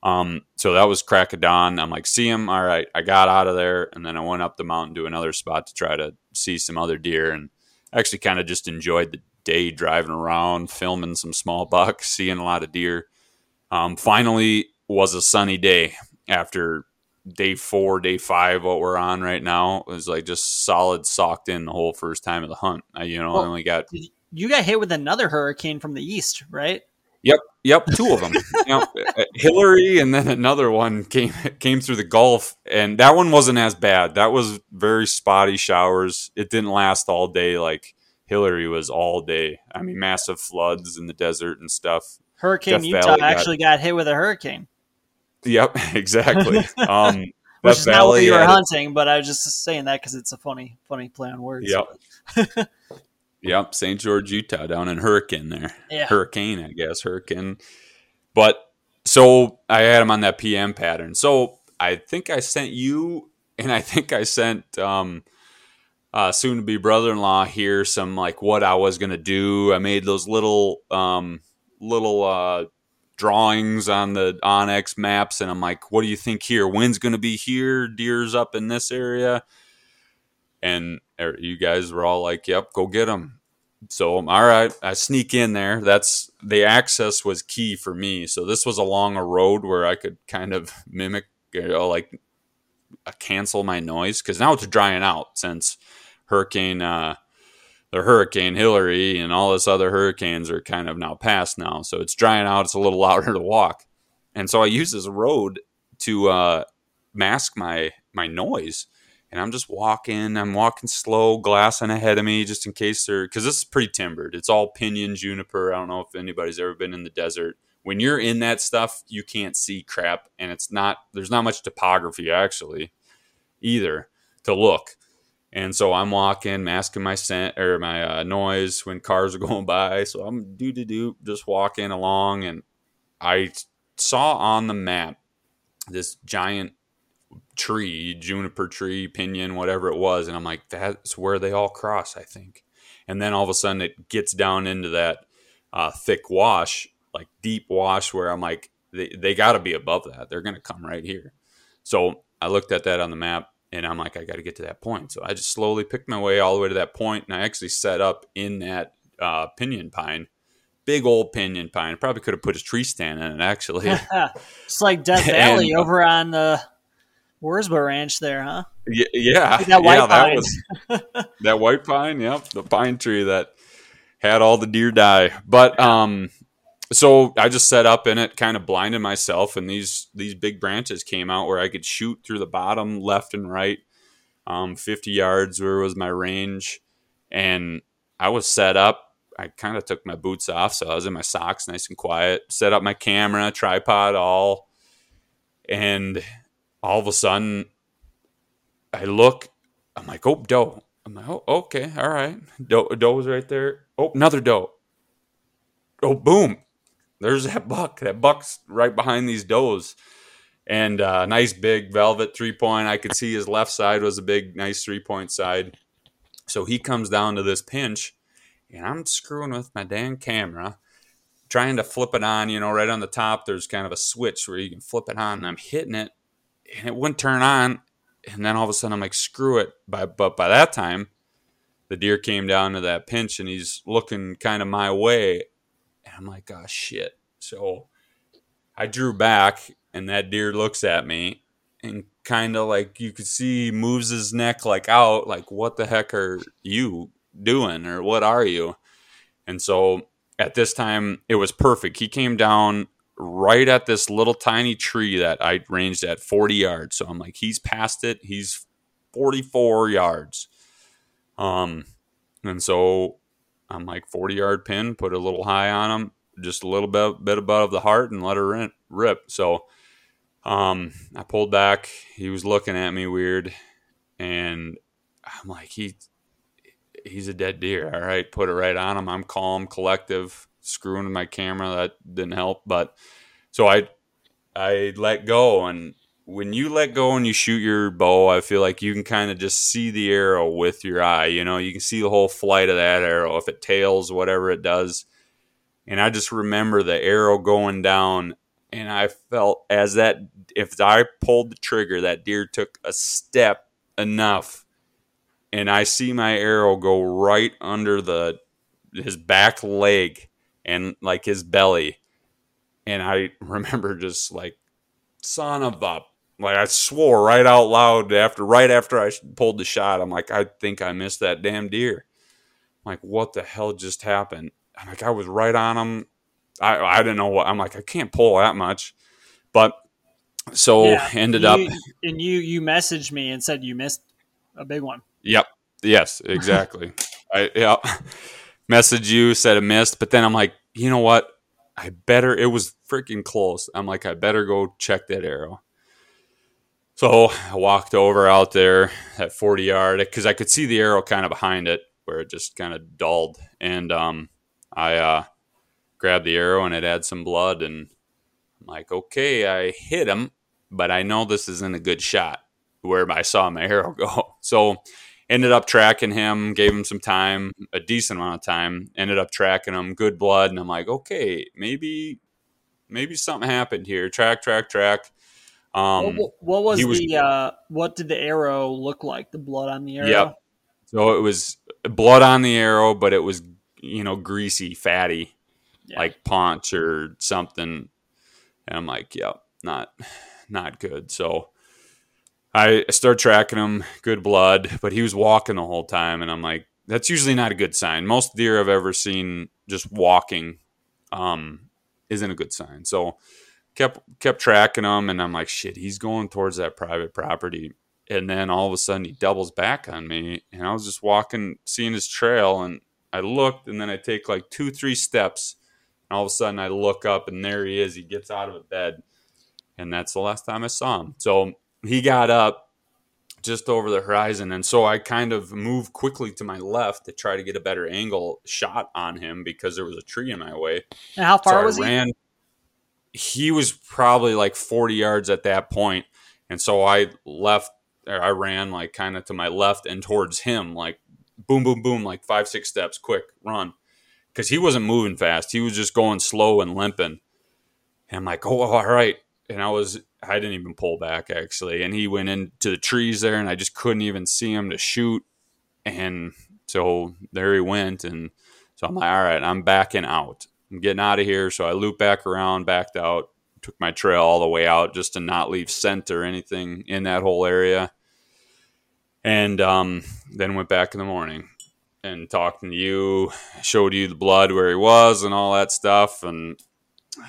Um, so that was crack of dawn. I'm like, see him. All right, I got out of there, and then I went up the mountain to another spot to try to see some other deer, and actually kind of just enjoyed the day driving around, filming some small bucks, seeing a lot of deer. Um, finally, was a sunny day after day four, day five, what we're on right now was like just solid socked in the whole first time of the hunt. I, you know, well, only got you got hit with another hurricane from the east, right? Yep, yep, two of them. yep. Hilary and then another one came came through the Gulf, and that one wasn't as bad. That was very spotty showers. It didn't last all day like Hilary was all day. I mean, massive floods in the desert and stuff. Hurricane Death Utah actually got, hit with a hurricane. Yep, exactly. Um, Which is not what you were hunting, but I was just saying that because it's a funny, funny play on words. Yep. Yep, St. George, Utah, down in Hurricane there. Yeah. Hurricane, I guess, Hurricane. But so I had him on that PM pattern. So I think I sent you, and I think I sent um, uh, soon to be brother in law here some like what I was gonna do. I made those little um, little uh, drawings on the onX maps, and I'm like, "What do you think here? Wind's going to be here. Deer's up in this area." And er, you guys were all like, "Yep, go get them." So all right, I sneak in there. That's the access was key for me. So this was along a road where I could kind of mimic, you know, like uh, cancel my noise because now it's drying out since Hurricane. Uh, the Hurricane Hilary, and all this other hurricanes are kind of now past now. So it's drying out. It's a little louder to walk. And so I use this road to uh, mask my my noise. And I'm just walking. I'm walking slow, glassing ahead of me, just in case they're because this is pretty timbered. It's all pinyon juniper. I don't know if anybody's ever been in the desert. When you're in that stuff, you can't see crap, and it's not. There's not much topography actually, either to look. And so I'm walking, masking my scent or my uh, noise when cars are going by. So I'm do do do just walking along, and I saw on the map this giant tree, juniper tree, pinyon, whatever it was, and I'm like, that's where they all cross, I think. And then all of a sudden, it gets down into that uh, thick wash, like deep wash, where I'm like, they, they got to be above that. They're going to come right here. So I looked at that on the map and I'm like, I got to get to that point. So I just slowly picked my way all the way to that point, and I actually set up in that uh, pinyon pine, big old pinyon pine. Probably could have put a tree stand in it, actually. it's like Death Valley and, over on the Wurzba Ranch there, huh? Yeah, yeah, like that white yeah, pine. That, was, that white pine. Yep, the pine tree that had all the deer die. But um, so I just set up in it, kind of blinded myself, and these these big branches came out where I could shoot through the bottom, left and right, um, 50 yards where was my range, and I was set up. I kind of took my boots off, so I was in my socks, nice and quiet. Set up my camera, tripod, all, and all of a sudden, I look. I'm like, oh, doe. I'm like, oh, okay, all right. Doe, doe was right there. Oh, another doe. Oh, boom. There's that buck. That buck's right behind these does. And uh, nice big velvet three point. I could see his left side was a big, nice three point side. So he comes down to this pinch, and I'm screwing with my damn camera, trying to flip it on. You know, right on the top, there's kind of a switch where you can flip it on, and I'm hitting it, and it wouldn't turn on. And then all of a sudden, I'm like, screw it. But by that time, the deer came down to that pinch, and he's looking kind of my way. And I'm like, oh, shit. So I drew back, and that deer looks at me and kind of like you could see moves his neck like out, like, what the heck are you doing? Or what are you? And so at this time, it was perfect. He came down right at this little tiny tree that I ranged at 40 yards. So I'm like, he's past it. He's 44 yards. Um, and so I'm like 40 yard pin, put a little high on him, just a little bit, bit above the heart and let her rip. So, um, I pulled back. He was looking at me weird, and I'm like, he, he's a dead deer. All right, put it right on him. I'm calm, collective, screwing with my camera. That didn't help, but so I, I let go, and when you let go and you shoot your bow, I feel like you can kind of just see the arrow with your eye. You know, you can see the whole flight of that arrow. If it tails, whatever it does. And I just remember the arrow going down, and I felt as that if I pulled the trigger, that deer took a step enough, and I see my arrow go right under the his back leg and like his belly, and I remember just like son of a like I swore right out loud after right after I pulled the shot. I'm like, I think I missed that damn deer. I'm like, what the hell just happened? I'm like, I was right on him. I I didn't know what. I'm like, I can't pull that much, but so yeah, ended you, up. And you you messaged me and said you missed a big one. Yep. Yes. Exactly. I yeah. Message you said I missed, but then I'm like, you know what? I better. It was freaking close. I'm like, I better go check that arrow. So I walked over out there at 40 yard because I could see the arrow kind of behind it where it just kind of dulled. And um, I uh, grabbed the arrow and it had some blood. And I'm like, okay, I hit him, but I know this isn't a good shot where I saw my arrow go. So ended up tracking him, gave him some time, a decent amount of time, ended up tracking him, good blood. And I'm like, okay, maybe, maybe something happened here. Track, track, track um, what, what was, was, the uh, what did the arrow look like? The blood on the arrow. Yep. So it was blood on the arrow, but it was you know greasy, fatty, yeah. like paunch or something. And I'm like, yep, not not good. So I start tracking him, good blood, but he was walking the whole time, and I'm like, that's usually not a good sign. Most deer I've ever seen just walking um, isn't a good sign. So kept kept tracking him, and I'm like, shit, he's going towards that private property. And then all of a sudden he doubles back on me, and I was just walking, seeing his trail, and I looked, and then I take like two, three steps, and all of a sudden I look up, and there he is. He gets out of a bed, and that's the last time I saw him. So he got up just over the horizon, and so I kind of moved quickly to my left to try to get a better angle shot on him because there was a tree in my way. And how far so was I ran, he? he was probably like 40 yards at that point and so i left or i ran like kind of to my left and towards him like boom boom boom like five six steps quick run. Because he wasn't moving fast. He was just going slow and limping. And i'm like oh all right. And i was i didn't even pull back actually and he went into the trees there and i just couldn't even see him to shoot and so there he went and so i'm like all right i'm backing out I'm getting out of here. So I looped back around, backed out, took my trail all the way out just to not leave scent or anything in that whole area. And um, then went back in the morning. and talking to you, showed you the blood where he was and all that stuff, and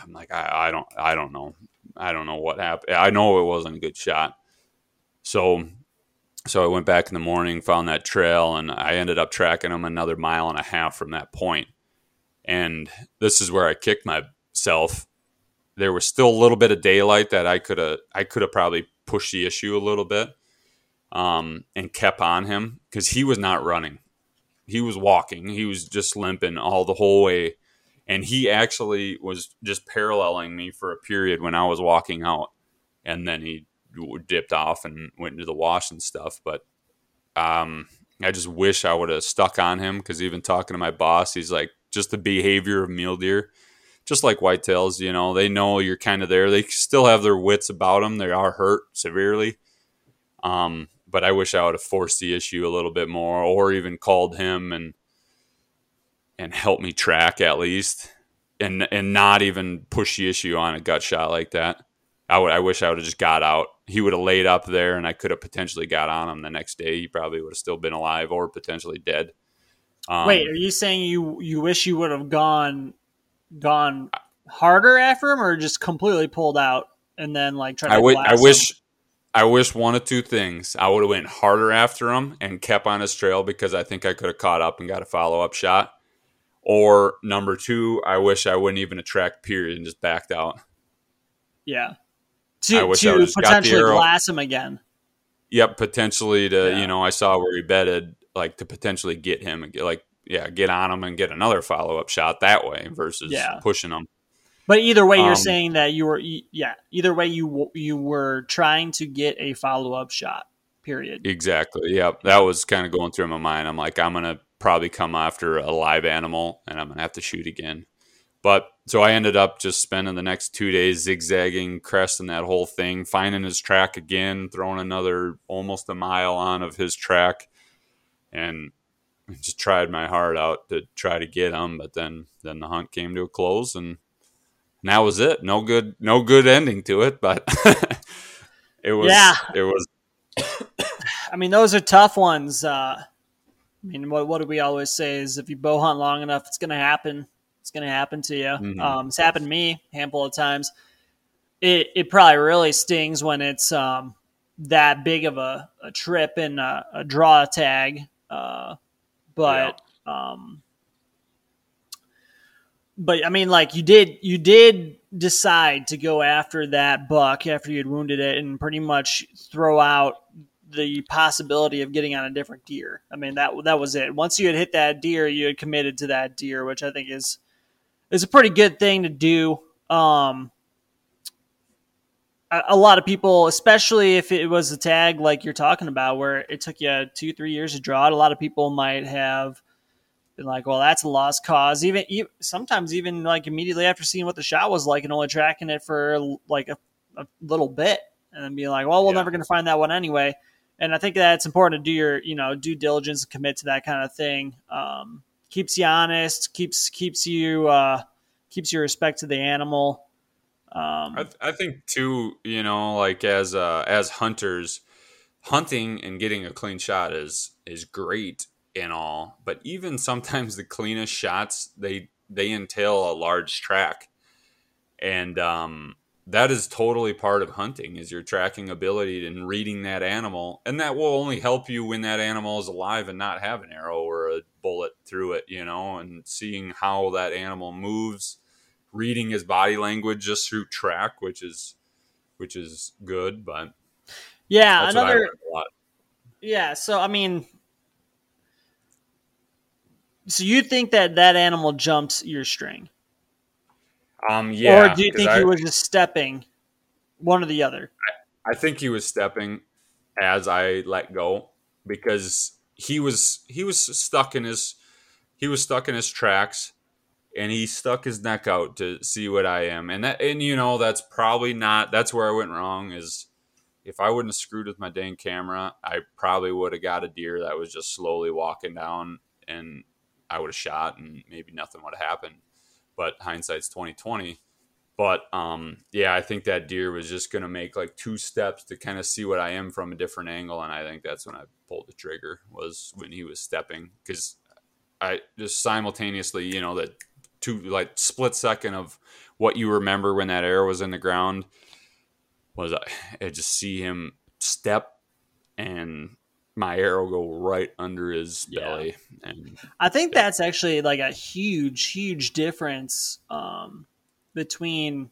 I'm like, I, I don't, I don't know, I don't know what happened. I know it wasn't a good shot. So, so I went back in the morning, found that trail, and I ended up tracking him another mile and a half from that point. And this is where I kicked myself. There was still a little bit of daylight that I could have, I could have probably pushed the issue a little bit, um, and kept on him because he was not running he was walking. He was just limping all the whole way. And he actually was just paralleling me for a period when I was walking out. And then he dipped off and went into the wash and stuff. But um, I just wish I would have stuck on him because even talking to my boss, he's like, just the behavior of mule deer, just like whitetails, you know, they know you're kind of there. They still have their wits about them. They are hurt severely. Um, but I wish I would have forced the issue a little bit more, or even called him and and help me track at least, and and not even push the issue on a gut shot like that. I would. I wish I would have just got out. He would have laid up there, and I could have potentially got on him the next day. He probably would have still been alive or potentially dead. Um, Wait, are you saying you you wish you would have gone gone harder after him, or just completely pulled out and then like try to? I, w- I wish I wish one of two things. I would have went harder after him and kept on his trail because I think I could have caught up and got a follow up shot. Or number two, I wish I wouldn't even attract period and just backed out. Yeah. To, to potentially glass him again. Yep, potentially to yeah. you know I saw where he betted like to potentially get him and get like yeah get on him and get another follow up shot that way versus yeah. pushing him. But either way, you're um, saying that you were, yeah. Either way, you you were trying to get a follow up shot. Period. Exactly. Yeah, that was kind of going through my mind. I'm like, I'm gonna probably come after a live animal, and I'm gonna have to shoot again. But so I ended up just spending the next two days zigzagging, cresting that whole thing, finding his track again, throwing another almost a mile on of his track, and just tried my heart out to try to get him. But then then the hunt came to a close, and and that was it. No good, no good ending to it, but it was. Yeah. it was. I mean, those are tough ones. Uh, I mean, what what do we always say is if you bow hunt long enough, it's going to happen. It's going to happen to you. Mm-hmm. Um, it's happened to me a handful of times. It it probably really stings when it's um, that big of a, a trip and a, a draw tag. Uh, but yeah. um, but I mean, like you did, you did decide to go after that buck after you had wounded it, and pretty much throw out the possibility of getting on a different deer. I mean, that that was it. Once you had hit that deer, you had committed to that deer, which I think is is a pretty good thing to do. Um, a, a lot of people, especially if it was a tag like you're talking about, where it took you two, three years to draw it, a lot of people might have been like, well, that's a lost cause. Even, even, sometimes even like immediately after seeing what the shot was like and only tracking it for like a, a little bit, and then being like, well, we're yeah. never going to find that one anyway. And I think that it's important to do your you know due diligence and commit to that kind of thing. Um, keeps you honest, keeps keeps you uh, keeps your respect to the animal. Um, I, th- I think too, you know, like as uh, as hunters, hunting and getting a clean shot is is great and all, but even sometimes the cleanest shots they they entail a large track, and um, that is totally part of hunting is your tracking ability and reading that animal, and that will only help you when that animal is alive and not have an arrow or a bullet through it, you know, and seeing how that animal moves, reading his body language just through track, which is which is good, but yeah, another. Yeah, so I mean, so you think that that animal jumps your string? Um, yeah. Or do you think I, he was just stepping, one or the other? I, I think he was stepping as I let go because he was he was stuck in his he was stuck in his tracks and he stuck his neck out to see what I am. And that and you know that's probably not that's where I went wrong is if I wouldn't have screwed with my dang camera, I probably would have got a deer that was just slowly walking down and I would have shot and maybe nothing would have happened. But hindsight's twenty twenty. But um, yeah, I think that deer was just gonna make like two steps to kind of see what I am from a different angle, and I think that's when I pulled the trigger was when he was stepping because I just simultaneously, you know, that two like split second of what you remember when that arrow was in the ground was I, I just see him step and my arrow go right under his Yeah. belly and I think that's actually like a huge, huge difference um, between,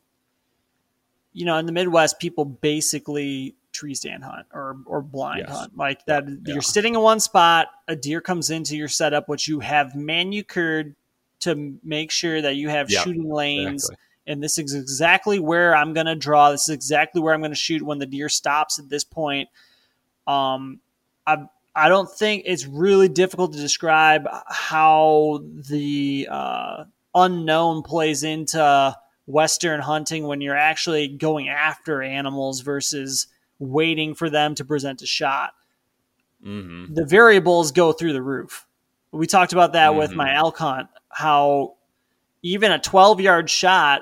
you know, in the Midwest, people basically tree stand hunt or or blind Yes. hunt like that. Yeah. You're sitting in one spot, a deer comes into your setup, which you have manicured to make sure that you have Yep, shooting lanes. exactly. And this is exactly where I'm going to draw. This is exactly where I'm going to shoot when the deer stops at this point. Um, I I don't think it's really difficult to describe how the uh, unknown plays into Western hunting when you're actually going after animals versus waiting for them to present a shot. hmm The variables go through the roof. We talked about that with Mhm. my elk hunt, how even a 12 yard shot,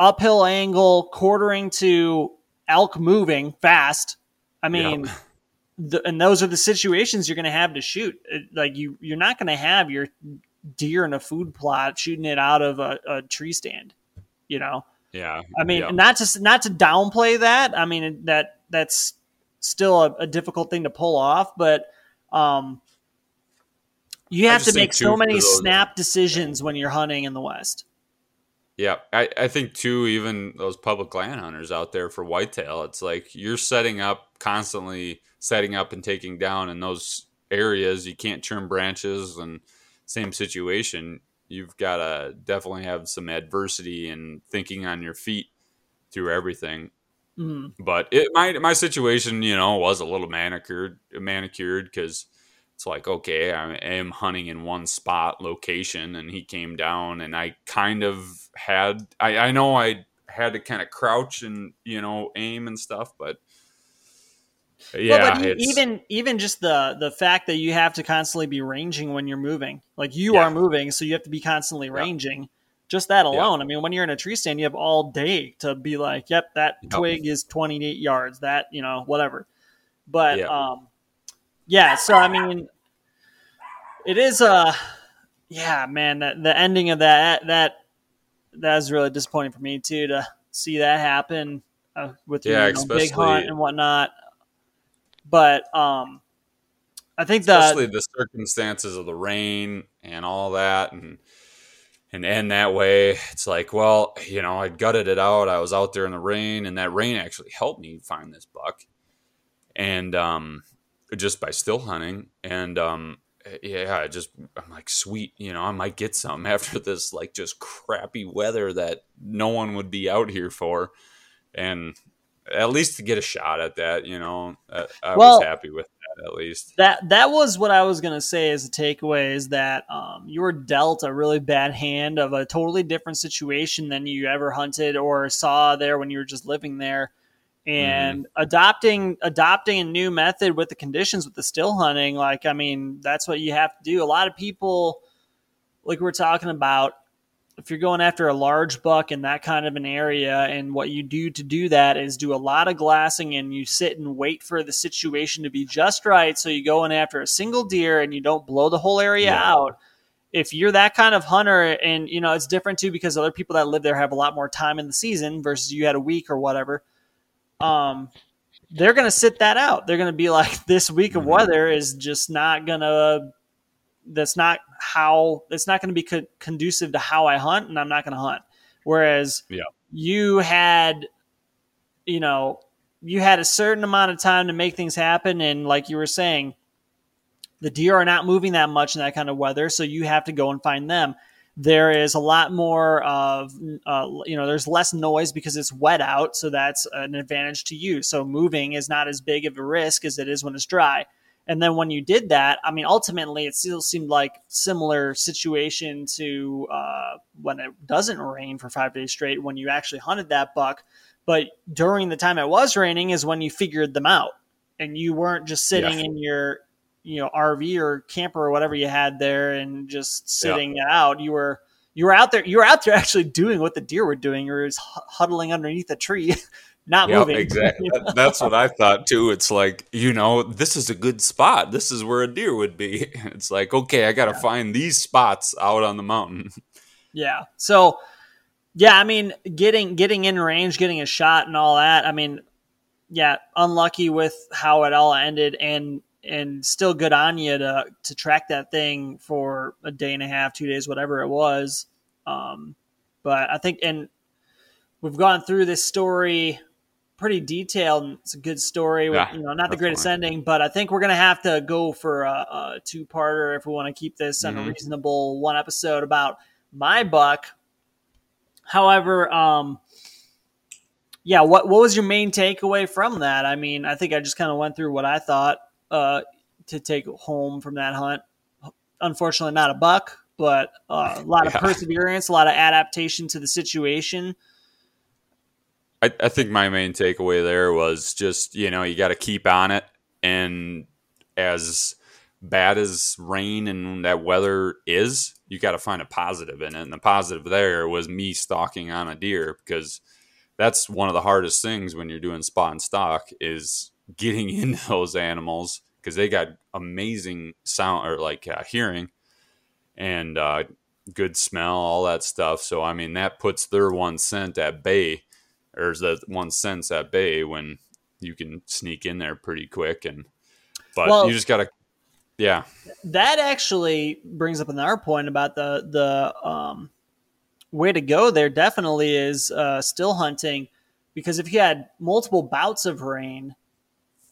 uphill angle, quartering to elk moving fast. I mean, Yeah. The, and those are the situations you're going to have to shoot. Like you, you're not going to have your deer in a food plot shooting it out of a, a tree stand. You know, yeah I mean, not to not to downplay that. I mean that that's still a, a difficult thing to pull off, but um, you have to make so many snap decisions when you're hunting in the West. Yeah, I, I think too, even those public land hunters out there for whitetail, it's like you're setting up constantly setting up and taking down in those areas. You can't trim branches and same situation. You've got to definitely have some adversity and thinking on your feet through everything. Mm. But it my my situation, you know, was a little manicured manicured because it's like okay, I am hunting in one spot location, and he came down, and I kind of had I I know I had to kind of crouch and you know aim and stuff, but yeah, Well, but even even just the the fact that you have to constantly be ranging when you're moving, like you Yeah. are moving, so you have to be constantly Yeah. ranging. Just that alone, I mean, when you're in a tree stand, you have all day to be like, "Yep, that twig is 28 yards." That you know, whatever. But Yeah. um, yeah. So I mean, it is uh yeah, man. That, the ending of that that that is really disappointing for me too to see that happen uh, with Yeah, you know, big hunt and whatnot. But um, I think especially the circumstances of the rain and all that and and end that way it's like well you know i gutted it out i was out there in the rain and that rain actually helped me find this buck and um just by still hunting. And um yeah I just i'm like sweet you know i might get some after this like just crappy weather that no one would be out here for. And at least to get a shot at that you know i, I Well- was happy with that at least. that that was what I was gonna say as a takeaway is that um, you were dealt a really bad hand of a totally different situation than you ever hunted or saw there when you were just living there, Mm-hmm. and adopting adopting a new method with the conditions with the still hunting. Like I mean, that's what you have to do. A lot of people, like we're talking about, if you're going after a large buck in that kind of an area, and what you do to do that is do a lot of glassing and you sit and wait for the situation to be just right. So you go in after a single deer and you don't blow the whole area Yeah. out. If you're that kind of hunter, and you know it's different too because other people that live there have a lot more time in the season versus you had a week or whatever. Um, they're gonna sit that out. They're gonna be like, this week of Mhm. weather is just not gonna that's not how It's not going to be co- conducive to how I hunt, and I'm not going to hunt. Whereas Yeah. you had, you know, you had a certain amount of time to make things happen, and like you were saying, the deer are not moving that much in that kind of weather, so you have to go and find them. There is a lot more of, uh, you know, there's less noise because it's wet out, so that's an advantage to you. So moving is not as big of a risk as it is when it's dry. And then when you did that, I mean, ultimately, it still seemed like similar situation to uh, when it doesn't rain for five days straight. When you actually hunted that buck, but during the time it was raining is when you figured them out, and you weren't just sitting Yeah. in your you know RV or camper or whatever you had there and just sitting it out. You were you were out there. You were out there actually doing what the deer were doing. You were just huddling underneath a tree, not moving. Exactly. That's what I thought too. It's like you know, this is a good spot. This is where a deer would be. It's like okay, I got to yeah. find these spots out on the mountain. Yeah. So, yeah, I mean, getting getting in range, getting a shot, and all that. I mean, yeah, unlucky with how it all ended, and and still good on you to to track that thing for a day and a half, two days, whatever it was. Um, but I think, and we've gone through this story pretty detailed. And It's a good story. With, you know, not the greatest ending, but I think we're gonna have to go for a, a two parter if we want to keep this mm-hmm. on a reasonable one episode about my buck. However, um, yeah, what what was your main takeaway from that? I mean, I think I just kind of went through what I thought uh, to take home from that hunt. Unfortunately, not a buck, but uh, a lot of perseverance, a lot of adaptation to the situation. I, I think my main takeaway there was just you know you got to keep on it, and as bad as rain and that weather is, you got to find a positive in it. And the positive there was me stalking on a deer because that's one of the hardest things when you're doing spot and stalk is getting into those animals because they got amazing sound or like uh, hearing and uh, good smell, all that stuff. So I mean that puts their one scent at bay, or the one sense at bay when you can sneak in there pretty quick and. But well, you just gotta, yeah. That actually brings up another point about the the um, way to go. There definitely is uh, still hunting because if you had multiple bouts of rain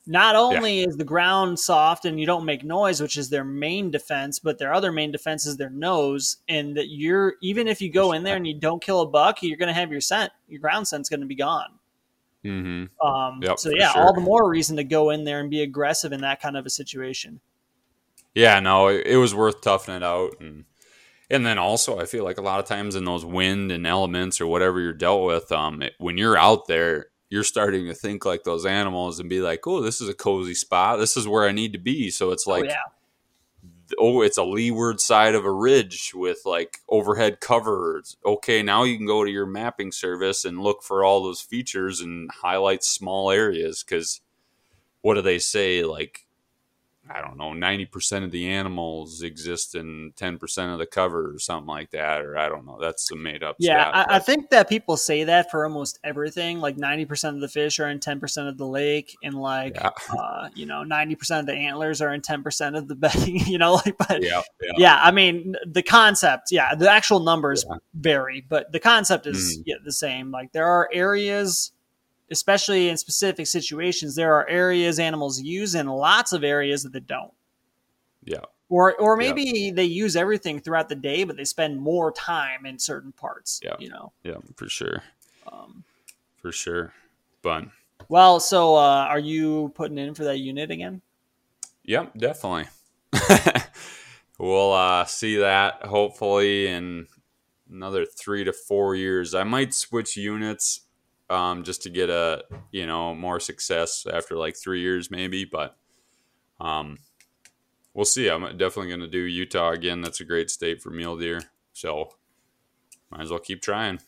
not only yeah. is the ground soft and you don't make noise, which is their main defense, but their other main defense is their nose. And that you're even if you go in there and you don't kill a buck, you're going to have your scent, your ground scent's going to be gone. Mm-hmm. Um, yep, so yeah, sure. all the more reason to go in there and be aggressive in that kind of a situation. Yeah, no, it, it was worth toughing it out, and and then also I feel like a lot of times in those wind and elements or whatever you're dealt with, um, it, when you're out there, you're starting to think like those animals and be like, oh, this is a cozy spot. This is where I need to be. So it's oh, like, oh, yeah. oh it's a leeward side of a ridge with like overhead covers. Okay, now you can go to your mapping service and look for all those features and highlight small areas because what do they say? Like I don't know, 90% of the animals exist in 10% of the cover or something like that. Or I don't know. That's a made up Yeah, stat, I, I, think that people say that for almost everything. Like 90% of the fish are in 10% of the lake, and like, yeah. uh, you know, 90% of the antlers are in 10% of the bedding, you know, like, but yeah, yeah. yeah, I mean, the concept, yeah, the actual numbers vary, but the concept is mm. yeah, the same. Like, there are areas especially in specific situations, there are areas animals use and lots of areas that they don't. Yeah. Or or maybe yeah. they use everything throughout the day, but they spend more time in certain parts. Yeah. You know. Yeah, for sure. Um, for sure. Fun. Well, so uh, are you putting in for that unit again? Yep, definitely. we'll uh, see that hopefully in another three to four years. I might switch units um, just to get a you know more success after like three years maybe. But um, we'll see. I'm definitely going to do Utah again. That's a great state for mule deer. So might as well keep trying.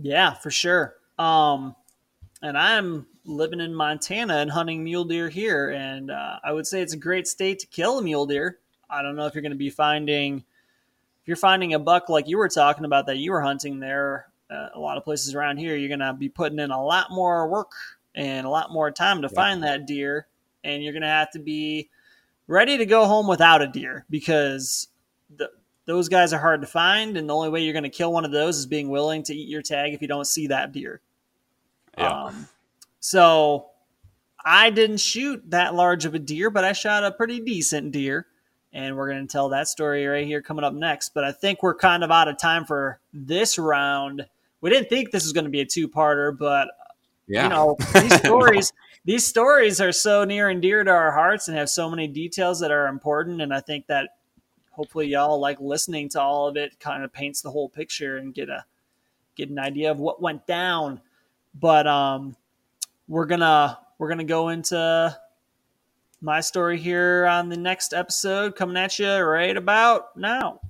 Yeah, for sure. Um, and I'm living in Montana and hunting mule deer here, and uh, I would say it's a great state to kill a mule deer. I don't know if you're going to be finding if you're finding a buck like you were talking about that you were hunting there uh, a lot of places around here, you're going to be putting in a lot more work and a lot more time to yeah. find that deer. And you're going to have to be ready to go home without a deer because the, those guys are hard to find. And the only way you're going to kill one of those is being willing to eat your tag if you don't see that deer. Yeah. Um, so I didn't shoot that large of a deer, but I shot a pretty decent deer and we're going to tell that story right here coming up next. But I think we're kind of out of time for this round we didn't think this was going to be a two-parter, but yeah. you know, these stories these stories are so near and dear to our hearts and have so many details that are important and I think that hopefully y'all like listening to all of it kind of paints the whole picture and get a get an idea of what went down. But um we're to we're going to go into my story here on the next episode coming at you right about now.